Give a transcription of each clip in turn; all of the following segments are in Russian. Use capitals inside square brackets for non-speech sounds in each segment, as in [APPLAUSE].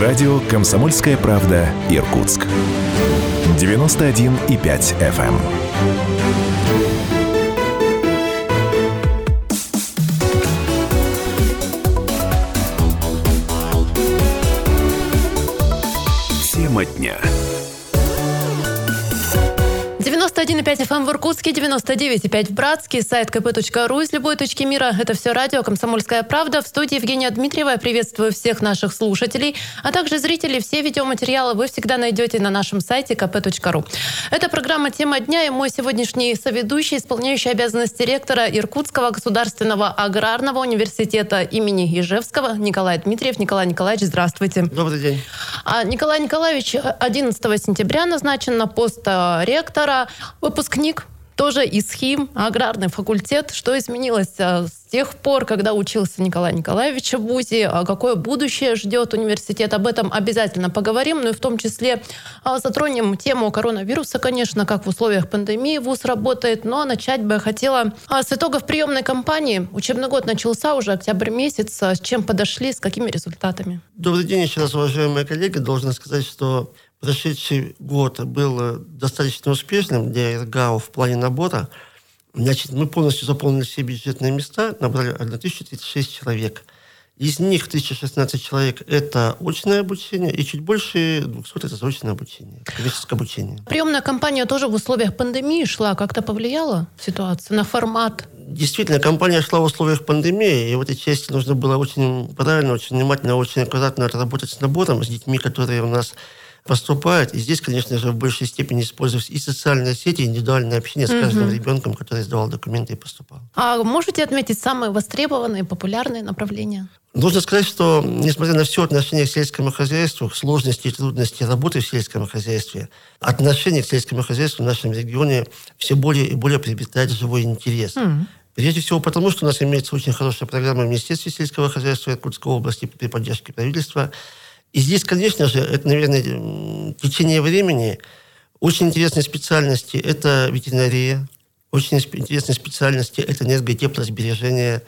Радио «Комсомольская правда» Иркутск. 91,5 FM. Тема дня. 91,5 FM в Иркутске, 99,5 в Братске, сайт kp.ru из любой точки мира. Это все радио «Комсомольская правда». В студии Евгения Дмитриева. Я приветствую всех наших слушателей, а также зрителей. Все видеоматериалы вы всегда найдете на нашем сайте kp.ru. Это программа «Тема дня» и мой сегодняшний соведущий, исполняющий обязанности ректора Иркутского государственного аграрного университета имени Ежевского Николай Дмитриев. Николай Николаевич, здравствуйте. Добрый день. А Николай Николаевич 11 сентября назначен на пост э, ректора выпускник тоже из ХИМ, аграрный факультет. Что изменилось э, с тех пор, когда учился Николай Николаевич ВУЗе? А какое будущее ждет университет? Об этом обязательно поговорим. Ну и в том числе э, затронем тему коронавируса, конечно, как в условиях пандемии ВУЗ работает. Но начать бы я хотела с итогов приемной кампании. Учебный год начался уже, октябрь месяц. С чем подошли, с какими результатами? Добрый день еще раз, уважаемые коллеги. Должен сказать, что Прошедший год был достаточно успешным для РГАУ в плане набора. Значит, мы полностью заполнили все бюджетные места, набрали 1036 человек. Из них 1016 человек – это очное обучение, и чуть больше 200 – это заочное обучение, коммерческое обучение. Приемная кампания тоже в условиях пандемии шла. Как-то повлияла ситуация на формат? Действительно, компания шла в условиях пандемии, и в этой части нужно было очень правильно, очень внимательно, очень аккуратно отработать с набором, с детьми, которые у нас поступают. И здесь, конечно же, в большей степени использовались и социальные сети, и индивидуальное общение с каждым угу. ребенком, который сдавал документы и поступал. А можете отметить самые востребованные, популярные направления? Нужно сказать, что, несмотря на все отношение к сельскому хозяйству, к сложности и трудности работы в сельском хозяйстве, отношение к сельскому хозяйству в нашем регионе все более и более приобретает живой интерес. Mm. Прежде всего потому, что у нас имеется очень хорошая программа в Министерстве сельского хозяйства Иркутской области при поддержке правительства – и здесь, конечно же, это, наверное, течение времени. Очень интересные специальности – это ветеринария, очень интересные специальности – это энерготеплосбережение,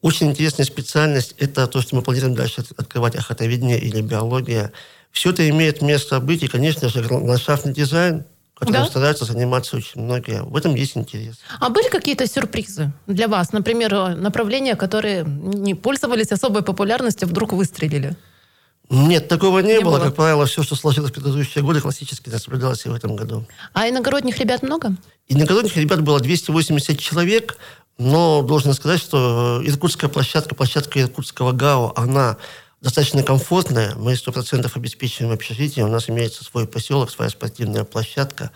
очень интересная специальность – это то, что мы планируем дальше открывать охотоведение или биология. Все это имеет место быть, и, конечно же, ландшафтный дизайн, которым да? стараются заниматься очень многие. В этом есть интерес. А были какие-то сюрпризы для вас? Например, направления, которые не пользовались особой популярностью, вдруг выстрелили? Нет, такого не, не было. было. Как правило, все, что сложилось в предыдущие годы, классически наблюдалось и в этом году. А иногородних ребят много? Иногородних ребят было 280 человек, но должен сказать, что иркутская площадка, площадка иркутского ГАО, она достаточно комфортная. Мы 100% обеспечиваем общежитие. У нас имеется свой поселок, своя спортивная площадка.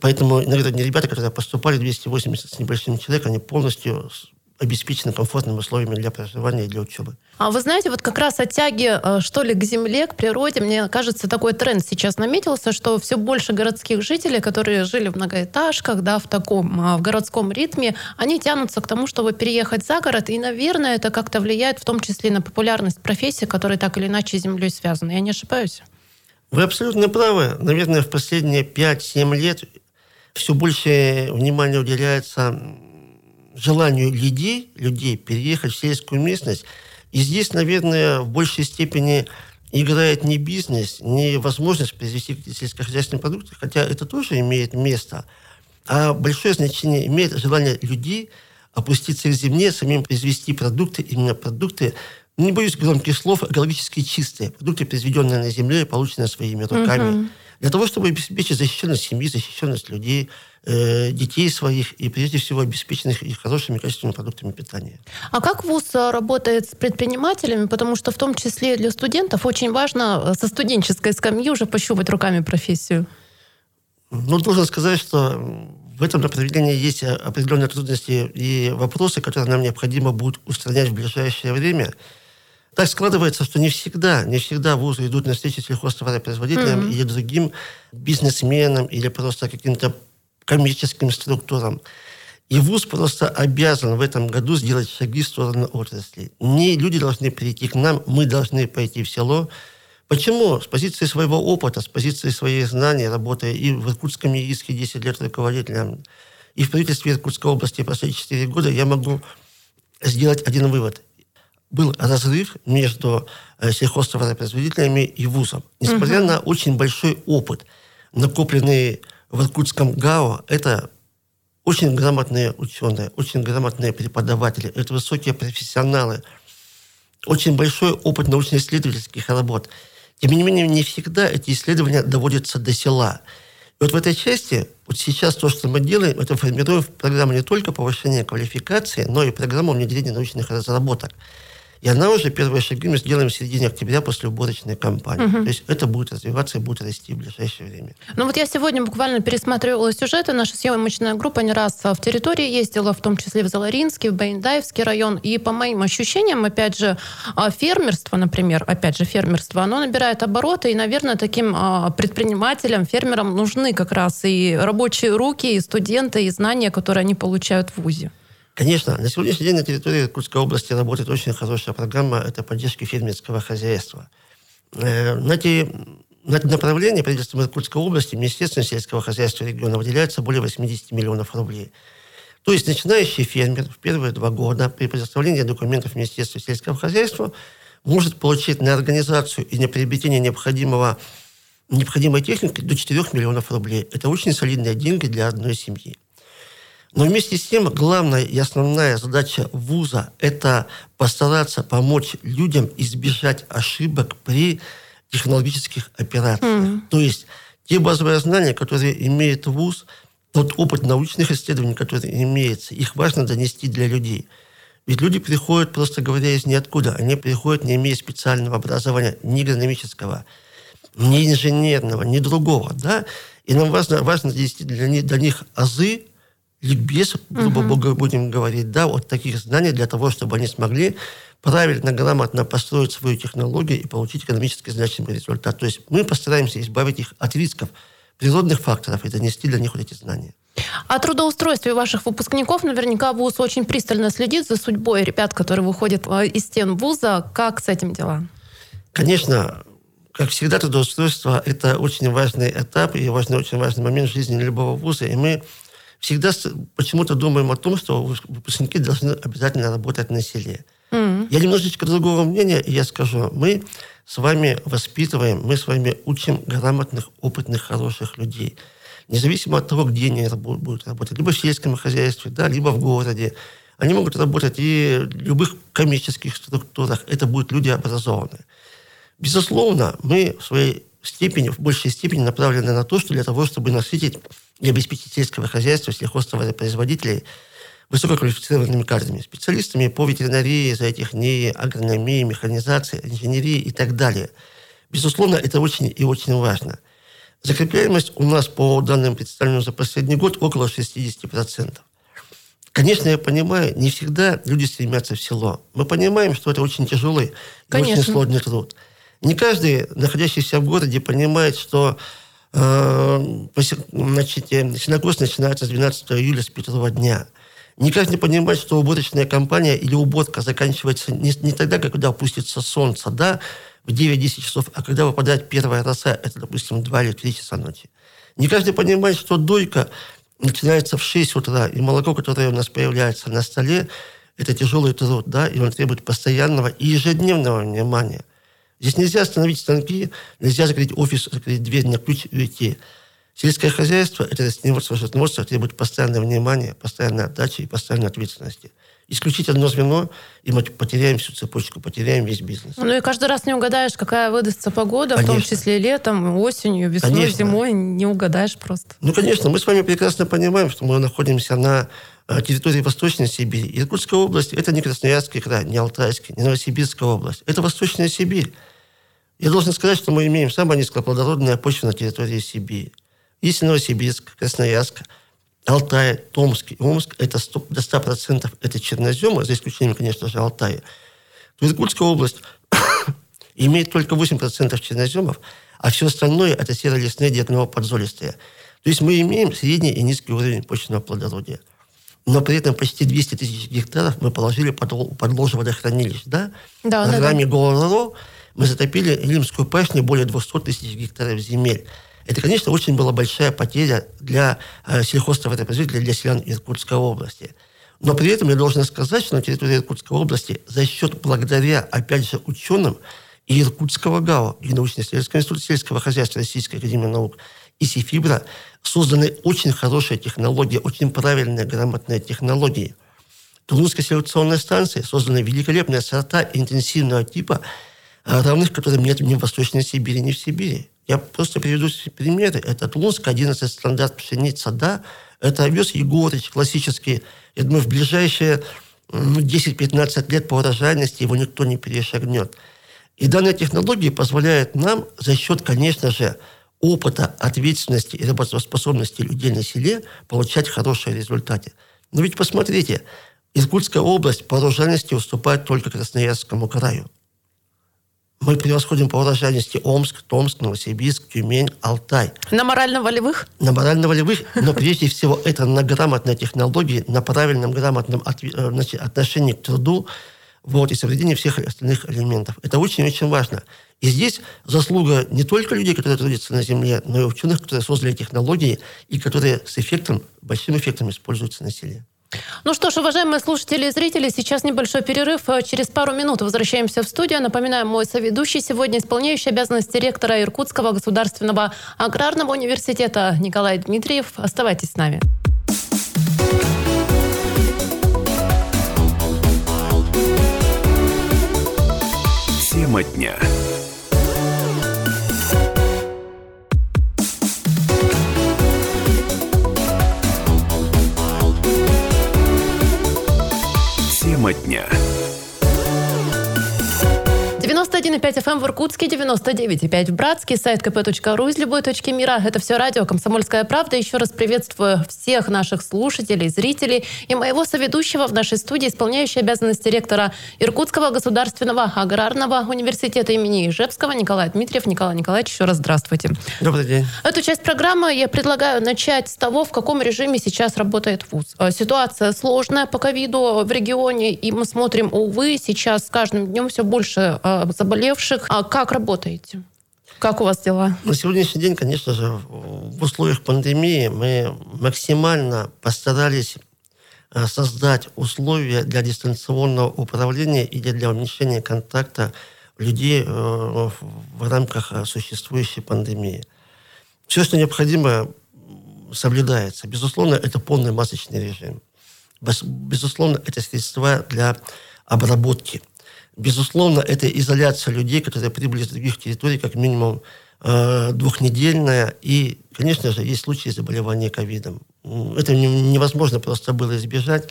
Поэтому иногородние ребята, которые поступали, 280 с небольшим человек, они полностью обеспечены комфортными условиями для проживания и для учебы. А вы знаете, вот как раз о тяге, э, что ли, к земле, к природе, мне кажется, такой тренд сейчас наметился, что все больше городских жителей, которые жили в многоэтажках, да, в таком э, в городском ритме, они тянутся к тому, чтобы переехать за город, и, наверное, это как-то влияет в том числе на популярность профессий, которые так или иначе с землей связаны. Я не ошибаюсь? Вы абсолютно правы. Наверное, в последние 5-7 лет все больше внимания уделяется желанию людей, людей переехать в сельскую местность. И здесь, наверное, в большей степени играет не бизнес, не возможность произвести сельскохозяйственные продукты, хотя это тоже имеет место, а большое значение имеет желание людей опуститься к земле, самим произвести продукты, именно продукты, не боюсь громких слов, экологически чистые, продукты, произведенные на земле и полученные своими руками. Uh-huh для того, чтобы обеспечить защищенность семьи, защищенность людей, э, детей своих и, прежде всего, обеспеченных их хорошими качественными продуктами питания. А как ВУЗ э, работает с предпринимателями? Потому что в том числе для студентов очень важно э, со студенческой скамьи уже пощупать руками профессию. Ну, должен сказать, что в этом направлении есть определенные трудности и вопросы, которые нам необходимо будет устранять в ближайшее время – так складывается, что не всегда, не всегда вузы идут на встречи сельхозтоваропроизводителям mm-hmm. или другим бизнесменам, или просто каким-то коммерческим структурам. И ВУЗ просто обязан в этом году сделать шаги в сторону отрасли. Не люди должны прийти к нам, мы должны пойти в село. Почему? С позиции своего опыта, с позиции своих знаний, работая и в Иркутском ИИСКе 10 лет руководителем, и в правительстве Иркутской области последние 4 года, я могу сделать один вывод был разрыв между э, сельхозтоваропроизводителями и вузом. Несмотря угу. на очень большой опыт, накопленный в Иркутском ГАО, это очень грамотные ученые, очень грамотные преподаватели, это высокие профессионалы, очень большой опыт научно-исследовательских работ. Тем не менее, не всегда эти исследования доводятся до села. И вот в этой части, вот сейчас то, что мы делаем, это формируем программу не только повышения квалификации, но и программу внедрения научных разработок. И она уже, первые шаги мы сделаем в середине октября после уборочной кампании. Угу. То есть это будет развиваться и будет расти в ближайшее время. Ну вот я сегодня буквально пересматривала сюжеты. Наша съемочная группа не раз в территории ездила, в том числе в Заларинский, в Бейндаевский район. И по моим ощущениям, опять же, а, фермерство, например, опять же, фермерство, оно набирает обороты. И, наверное, таким а, предпринимателям, фермерам нужны как раз и рабочие руки, и студенты, и знания, которые они получают в ВУЗе. Конечно, на сегодняшний день на территории Иркутской области работает очень хорошая программа это поддержки фермерского хозяйства. Э, на эти, на это направление правительством Иркутской области Министерством сельского хозяйства региона выделяется более 80 миллионов рублей. То есть начинающий фермер в первые два года при предоставлении документов Министерства сельского хозяйства может получить на организацию и на приобретение необходимого, необходимой техники до 4 миллионов рублей. Это очень солидные деньги для одной семьи. Но вместе с тем главная и основная задача вуза – это постараться помочь людям избежать ошибок при технологических операциях. Mm-hmm. То есть те базовые знания, которые имеет вуз, тот опыт научных исследований, который имеется, их важно донести для людей. Ведь люди приходят, просто говоря, из ниоткуда. Они приходят, не имея специального образования, ни экономического, ни инженерного, ни другого. Да? И нам важно, важно донести для них, для них азы, ликбез, грубо угу. будем говорить, да, вот таких знаний для того, чтобы они смогли правильно, грамотно построить свою технологию и получить экономически значимый результат. То есть мы постараемся избавить их от рисков, природных факторов и донести для них вот эти знания. О трудоустройстве ваших выпускников наверняка ВУЗ очень пристально следит за судьбой ребят, которые выходят э, из стен ВУЗа. Как с этим дела? Конечно, как всегда, трудоустройство – это очень важный этап и важный, очень важный момент в жизни любого вуза. И мы всегда почему-то думаем о том, что выпускники должны обязательно работать на селе. Mm-hmm. Я немножечко другого мнения, и я скажу, мы с вами воспитываем, мы с вами учим грамотных, опытных, хороших людей. Независимо от того, где они будут работать. Либо в сельском хозяйстве, да, либо в городе. Они могут работать и в любых коммерческих структурах. Это будут люди образованные. Безусловно, мы в своей степени, в большей степени направлены на то, что для того, чтобы насытить и обеспечить сельского хозяйства, сельхозтоваропроизводителей высококвалифицированными кадрами, специалистами по ветеринарии, зоотехнии, агрономии, механизации, инженерии и так далее. Безусловно, это очень и очень важно. Закрепляемость у нас по данным, представленным за последний год, около 60%. Конечно, я понимаю, не всегда люди стремятся в село. Мы понимаем, что это очень тяжелый и очень сложный труд. Не каждый, находящийся в городе, понимает, что э, значит, синокос начинается с 12 июля с Петрова дня. Не каждый понимает, что уборочная кампания или уборка заканчивается не, не тогда, когда опустится солнце, да, в 9-10 часов, а когда выпадает первая роса, это, допустим, 2 или 3 часа ночи. Не каждый понимает, что дойка начинается в 6 утра, и молоко, которое у нас появляется на столе, это тяжелый труд, да, и он требует постоянного и ежедневного внимания – Здесь нельзя остановить станки, нельзя закрыть офис, закрыть дверь на ключ уйти. Сельское хозяйство – это растениеводство, животноводство требует постоянного внимания, постоянной отдачи и постоянной ответственности. Исключить одно звено, и мы потеряем всю цепочку, потеряем весь бизнес. Ну и каждый раз не угадаешь, какая выдастся погода, конечно. в том числе летом, осенью, весной, конечно. зимой, не угадаешь просто. Ну, конечно, мы с вами прекрасно понимаем, что мы находимся на территории Восточной Сибири. Иркутская область – это не Красноярский край, не Алтайский, не Новосибирская область. Это Восточная Сибирь. Я должен сказать, что мы имеем самое низкоплодородное почву на территории Сибири. Если Новосибирск, Красноярск, Алтай, Томск и Омск – это 100, до 100% это черноземы, за исключением, конечно же, Алтая, то Иркутская область [COUGHS] имеет только 8% черноземов, а все остальное – это серо-лесные дерново-подзолистые. То есть мы имеем средний и низкий уровень почвенного плодородия. Но при этом почти 200 тысяч гектаров мы положили под, под ложе водохранилищ. Да? Да, В программе да, да. «Голоро» мы затопили Римскую пашню более 200 тысяч гектаров земель. Это, конечно, очень была большая потеря для э, сельхозтоваропроизводителей, для селян Иркутской области. Но при этом я должен сказать, что на территории Иркутской области за счет, благодаря, опять же, ученым и Иркутского ГАО, и научно-исследовательского института сельского хозяйства Российской Академии Наук, и Сифибра созданы очень хорошие технологии, очень правильные, грамотные технологии. Тулунская селекционная станция созданы великолепные сорта интенсивного типа, а, равных которым нет ни в Восточной Сибири, ни в Сибири. Я просто приведу примеры. Это Тулунская 11 стандарт пшеница, да. Это овес Егорыч, классический. Я думаю, в ближайшие ну, 10-15 лет по урожайности его никто не перешагнет. И данная технология позволяет нам за счет, конечно же, опыта, ответственности и работоспособности людей на селе получать хорошие результаты. Но ведь посмотрите, Иркутская область по урожайности уступает только Красноярскому краю. Мы превосходим по урожайности Омск, Томск, Новосибирск, Тюмень, Алтай. На морально-волевых? На морально-волевых, но прежде всего это на грамотной технологии, на правильном грамотном э, отношении к труду вот, и соблюдении всех остальных элементов. Это очень-очень важно. И здесь заслуга не только людей, которые трудятся на Земле, но и ученых, которые создали технологии и которые с эффектом, большим эффектом используются на селе. Ну что ж, уважаемые слушатели и зрители, сейчас небольшой перерыв. Через пару минут возвращаемся в студию. Напоминаю, мой соведущий сегодня исполняющий обязанности ректора Иркутского государственного аграрного университета Николай Дмитриев. Оставайтесь с нами. Тема дня. Тема дня. 91,5 FM в Иркутске, 99,5 в Братске, сайт kp.ru из любой точки мира. Это все радио «Комсомольская правда». Еще раз приветствую всех наших слушателей, зрителей и моего соведущего в нашей студии, исполняющей обязанности ректора Иркутского государственного аграрного университета имени Ижевского Николая Дмитриев. Николай Николаевич, еще раз здравствуйте. Добрый день. Эту часть программы я предлагаю начать с того, в каком режиме сейчас работает ВУЗ. Э, ситуация сложная по ковиду в регионе, и мы смотрим, увы, сейчас с каждым днем все больше э, заболевших. А как работаете? Как у вас дела? На сегодняшний день, конечно же, в условиях пандемии мы максимально постарались э, создать условия для дистанционного управления и для уменьшения контакта людей э, в рамках э, существующей пандемии. Все, что необходимо, соблюдается. Безусловно, это полный масочный режим. Безусловно, это средства для обработки – Безусловно, это изоляция людей, которые прибыли с других территорий, как минимум э, двухнедельная. И, конечно же, есть случаи заболевания ковидом. Это невозможно просто было избежать.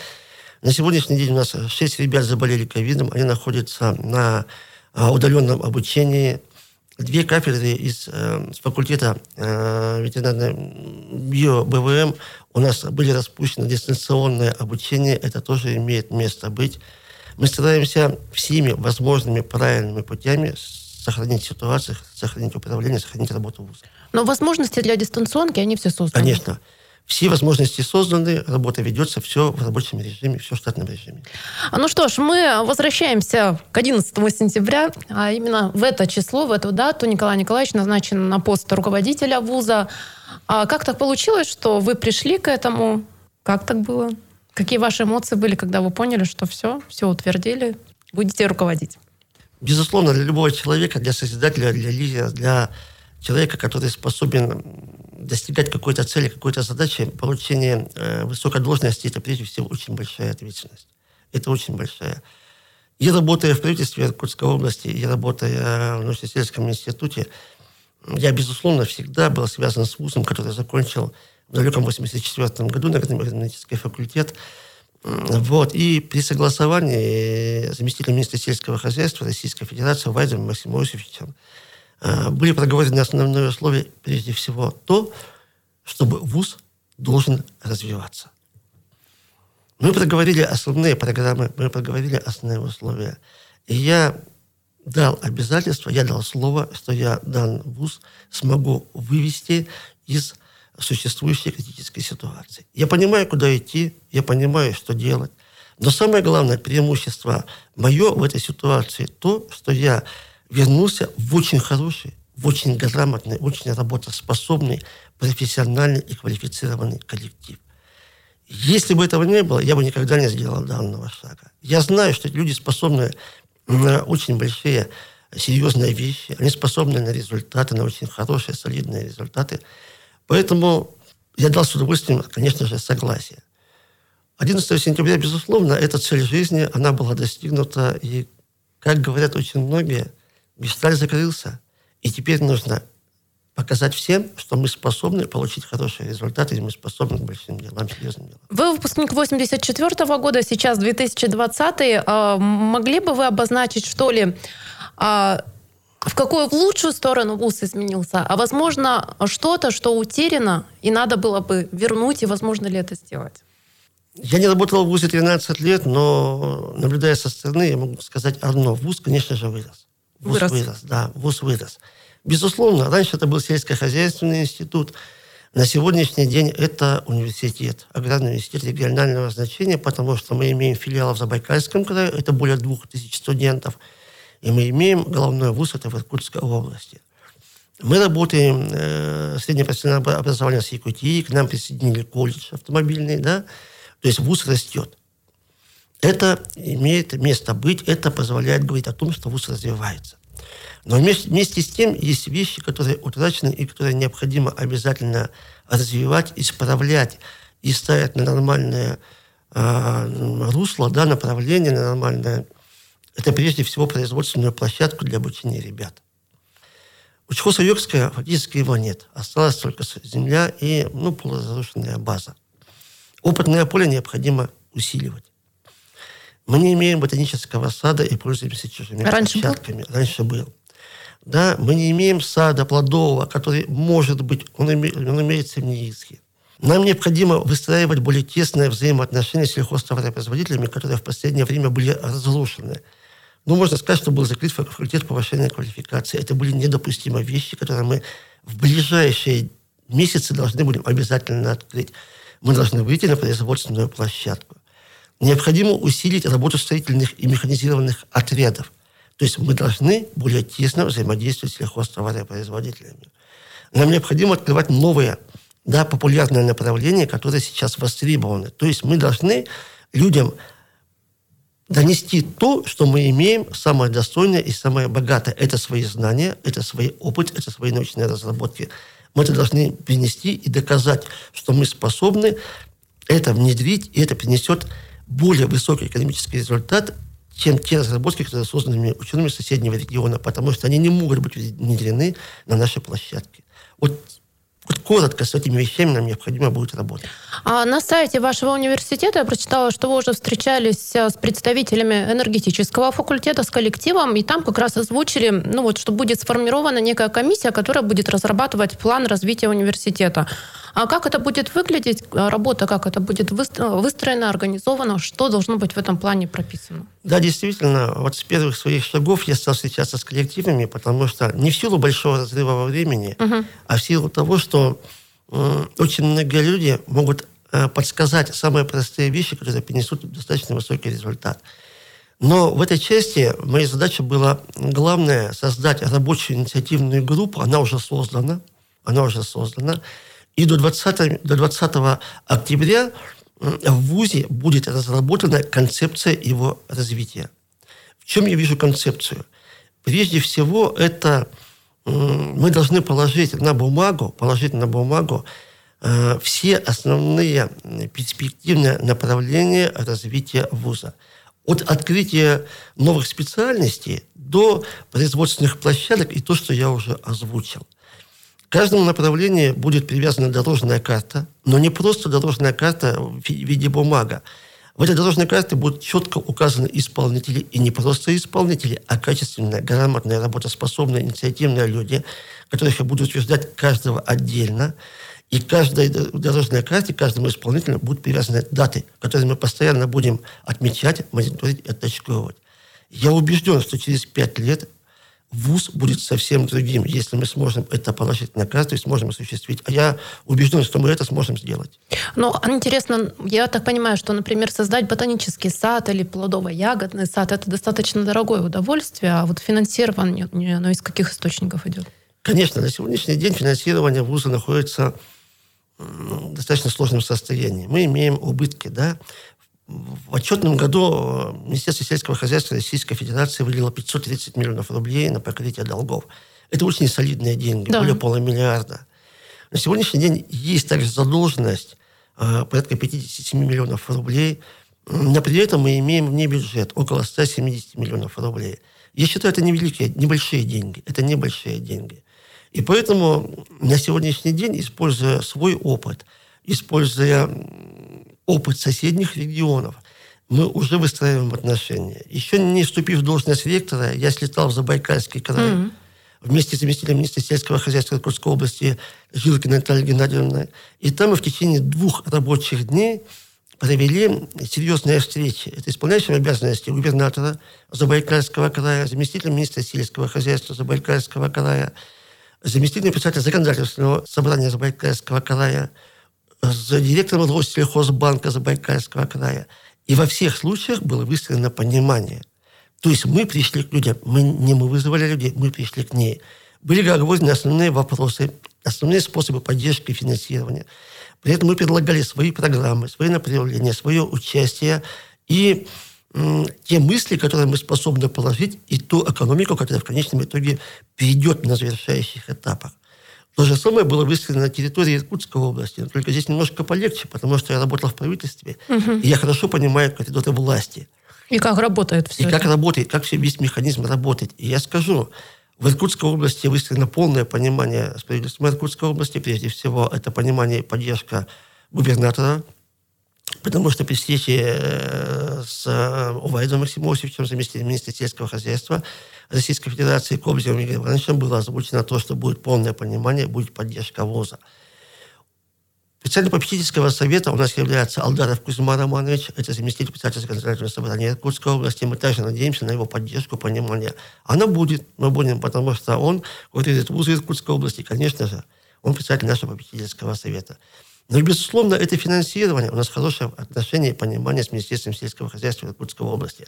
На сегодняшний день у нас 6 ребят заболели ковидом. Они находятся на э, удаленном обучении. Две кафедры из э, факультета э, ветеринарной био-БВМ у нас были распущены дистанционное обучение. Это тоже имеет место быть. Мы стараемся всеми возможными правильными путями сохранить ситуацию, сохранить управление, сохранить работу вуза. Но возможности для дистанционки, они все созданы. Конечно. Все возможности созданы, работа ведется, все в рабочем режиме, все в штатном режиме. А ну что ж, мы возвращаемся к 11 сентября, а именно в это число, в эту дату Николай Николаевич назначен на пост руководителя вуза. А как так получилось, что вы пришли к этому? Как так было? Какие ваши эмоции были, когда вы поняли, что все, все утвердили, будете руководить? Безусловно, для любого человека, для созидателя, для лидера, для человека, который способен достигать какой-то цели, какой-то задачи, получение э, высокой должности, это прежде всего очень большая ответственность. Это очень большая. Я работая в правительстве Иркутской области, я работая в научно-исследовательском институте, я, безусловно, всегда был связан с вузом, который закончил в далеком 84 году на экономический факультет. Вот. И при согласовании заместителя министра сельского хозяйства Российской Федерации Вайзом Максимом Иосифовичем э, были проговорены основные условия, прежде всего, то, чтобы ВУЗ должен развиваться. Мы проговорили основные программы, мы проговорили основные условия. И я дал обязательство, я дал слово, что я дан ВУЗ смогу вывести из существующей критической ситуации. Я понимаю, куда идти, я понимаю, что делать. Но самое главное преимущество мое в этой ситуации то, что я вернулся в очень хороший, в очень грамотный, очень работоспособный, профессиональный и квалифицированный коллектив. Если бы этого не было, я бы никогда не сделал данного шага. Я знаю, что люди способны на очень большие, серьезные вещи. Они способны на результаты, на очень хорошие, солидные результаты. Поэтому я дал с удовольствием, конечно же, согласие. 11 сентября, безусловно, эта цель жизни, она была достигнута. И, как говорят очень многие, Гешталь закрылся. И теперь нужно показать всем, что мы способны получить хорошие результаты, и мы способны к большим делам, серьезным делам. Вы выпускник 84 -го года, сейчас 2020 а, Могли бы вы обозначить, что ли, а, в какую в лучшую сторону вуз изменился, а возможно что-то, что утеряно, и надо было бы вернуть, и возможно ли это сделать? Я не работал в ВУЗе 13 лет, но наблюдая со стороны, я могу сказать одно. ВУЗ, конечно же, вырос. ВУЗ вырос. вырос, да, ВУЗ вырос. Безусловно, раньше это был сельскохозяйственный институт. На сегодняшний день это университет, аграрный университет регионального значения, потому что мы имеем филиал в Забайкальском крае, это более двух тысяч студентов, и мы имеем головной вуз, это в Иркутской области. Мы работаем, э, среднее профессиональное образование с Якутии, к нам присоединили колледж автомобильный, да, то есть вуз растет. Это имеет место быть, это позволяет говорить о том, что вуз развивается. Но вместе, вместе с тем есть вещи, которые утрачены и которые необходимо обязательно развивать, исправлять и ставить на нормальное э, русло, да, направление на нормальное. Это прежде всего производственную площадку для обучения ребят. Учхоза Йоркская фактически его нет. Осталась только земля и ну, полуразрушенная база. Опытное поле необходимо усиливать. Мы не имеем ботанического сада и пользуемся чужими Раньше площадками. Был? Раньше был. Да, мы не имеем сада плодового, который может быть, он, име, он имеется в Неиске. Нам необходимо выстраивать более тесные взаимоотношения с сельхозтоваропроизводителями, которые в последнее время были разрушены. Ну, можно сказать, что был закрыт факультет повышения квалификации. Это были недопустимые вещи, которые мы в ближайшие месяцы должны будем обязательно открыть. Мы должны выйти на производственную площадку. Необходимо усилить работу строительных и механизированных отрядов. То есть мы должны более тесно взаимодействовать с сельхозтоваропроизводителями. Нам необходимо открывать новые, да, популярные направления, которые сейчас востребованы. То есть мы должны людям донести то, что мы имеем самое достойное и самое богатое. Это свои знания, это свой опыт, это свои научные разработки. Мы это должны принести и доказать, что мы способны это внедрить, и это принесет более высокий экономический результат, чем те разработки, которые созданы учеными соседнего региона, потому что они не могут быть внедрены на нашей площадке. Вот вот коротко с этими вещами нам необходимо будет работать. А на сайте вашего университета я прочитала, что вы уже встречались э, с представителями энергетического факультета, с коллективом, и там как раз озвучили, ну вот, что будет сформирована некая комиссия, которая будет разрабатывать план развития университета. А как это будет выглядеть, а работа, как это будет выстроена, организована, что должно быть в этом плане прописано? Да, действительно, вот с первых своих шагов я стал встречаться с коллективами, потому что не в силу большого разрыва во времени, угу. а в силу того, что э, очень многие люди могут э, подсказать самые простые вещи, которые принесут достаточно высокий результат. Но в этой части моя задача была главное создать рабочую инициативную группу, она уже создана, она уже создана, и до 20, до 20 октября в ВУЗе будет разработана концепция его развития. В чем я вижу концепцию? Прежде всего, это мы должны положить на бумагу, положить на бумагу э, все основные перспективные направления развития вуза. От открытия новых специальностей до производственных площадок и то, что я уже озвучил каждому направлению будет привязана дорожная карта, но не просто дорожная карта в виде бумага. В этой дорожной карте будут четко указаны исполнители, и не просто исполнители, а качественные, грамотные, работоспособные, инициативные люди, которых я буду утверждать каждого отдельно. И каждой дорожной карте, каждому исполнителю будут привязаны даты, которые мы постоянно будем отмечать, мониторить и оточковывать. Я убежден, что через пять лет вуз будет совсем другим, если мы сможем это положить на и сможем осуществить. А я убежден, что мы это сможем сделать. Ну, интересно, я так понимаю, что, например, создать ботанический сад или плодово-ягодный сад – это достаточно дорогое удовольствие, а вот финансирование, оно из каких источников идет? Конечно, на сегодняшний день финансирование вуза находится достаточно сложном состоянии. Мы имеем убытки, да. В отчетном году э, Министерство сельского хозяйства Российской Федерации выделило 530 миллионов рублей на покрытие долгов. Это очень солидные деньги, да. более полумиллиарда. На сегодняшний день есть также задолженность э, порядка 57 миллионов рублей, но при этом мы имеем вне бюджет около 170 миллионов рублей. Я считаю, это невеликие, небольшие деньги. Это небольшие деньги. И поэтому на сегодняшний день, используя свой опыт, используя опыт соседних регионов, мы уже выстраиваем отношения. Еще не вступив в должность ректора, я слетал в Забайкальский край mm-hmm. вместе с заместителем министра сельского хозяйства Иркутской области Жилкиной Натальей Геннадьевной. И там мы в течение двух рабочих дней провели серьезные встречи. Это исполняющим обязанности губернатора Забайкальского края, заместителя министра сельского хозяйства Забайкальского края, заместителем председателя законодательного собрания Забайкальского края, с директором Россельхозбанка Забайкальского края. И во всех случаях было выстроено понимание. То есть мы пришли к людям, мы, не мы вызывали людей, мы пришли к ней. Были оговорены основные вопросы, основные способы поддержки и финансирования. При этом мы предлагали свои программы, свои направления, свое участие и те мысли, которые мы способны положить, и ту экономику, которая в конечном итоге перейдет на завершающих этапах. То же самое было выстроено на территории Иркутской области, только здесь немножко полегче, потому что я работал в правительстве, угу. и я хорошо понимаю коридоры власти. И как работает все И это. как работает, как все весь механизм работает. И я скажу, в Иркутской области выстроено полное понимание с правительством Иркутской области, прежде всего, это понимание и поддержка губернатора, потому что при встрече э, с э, Увайдом Максимовичем, заместителем министра сельского хозяйства, Российской Федерации Ивановичем было озвучено то, что будет полное понимание, будет поддержка ВОЗа. Председатель попечительского совета у нас является Алдаров Кузьма Романович, это заместитель председателя законодательного собрания Иркутской области. Мы также надеемся на его поддержку, понимание. Она будет, мы будем, потому что он курирует вузы Иркутской области, конечно же, он председатель нашего попечительского совета. Но, безусловно, это финансирование. У нас хорошее отношение и понимание с Министерством сельского хозяйства Иркутской области.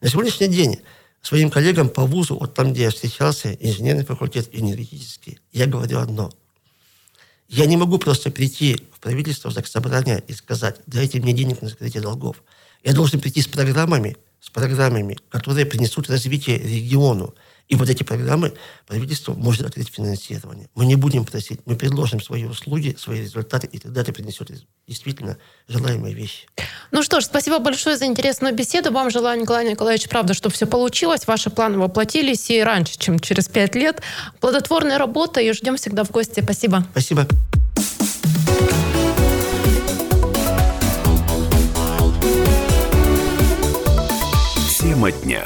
На сегодняшний день своим коллегам по вузу, вот там, где я встречался, инженерный факультет, энергетический, я говорю одно. Я не могу просто прийти в правительство, в заксобрание и сказать, дайте мне денег на закрытие долгов. Я должен прийти с программами, с программами, которые принесут развитие региону, и вот эти программы правительство может открыть финансирование. Мы не будем просить, мы предложим свои услуги, свои результаты, и тогда это принесет действительно желаемые вещи. Ну что ж, спасибо большое за интересную беседу. Вам желаю, Николай Николаевич, правда, чтобы все получилось, ваши планы воплотились и раньше, чем через пять лет. Плодотворная работа, и ждем всегда в гости. Спасибо. Спасибо. Тема дня.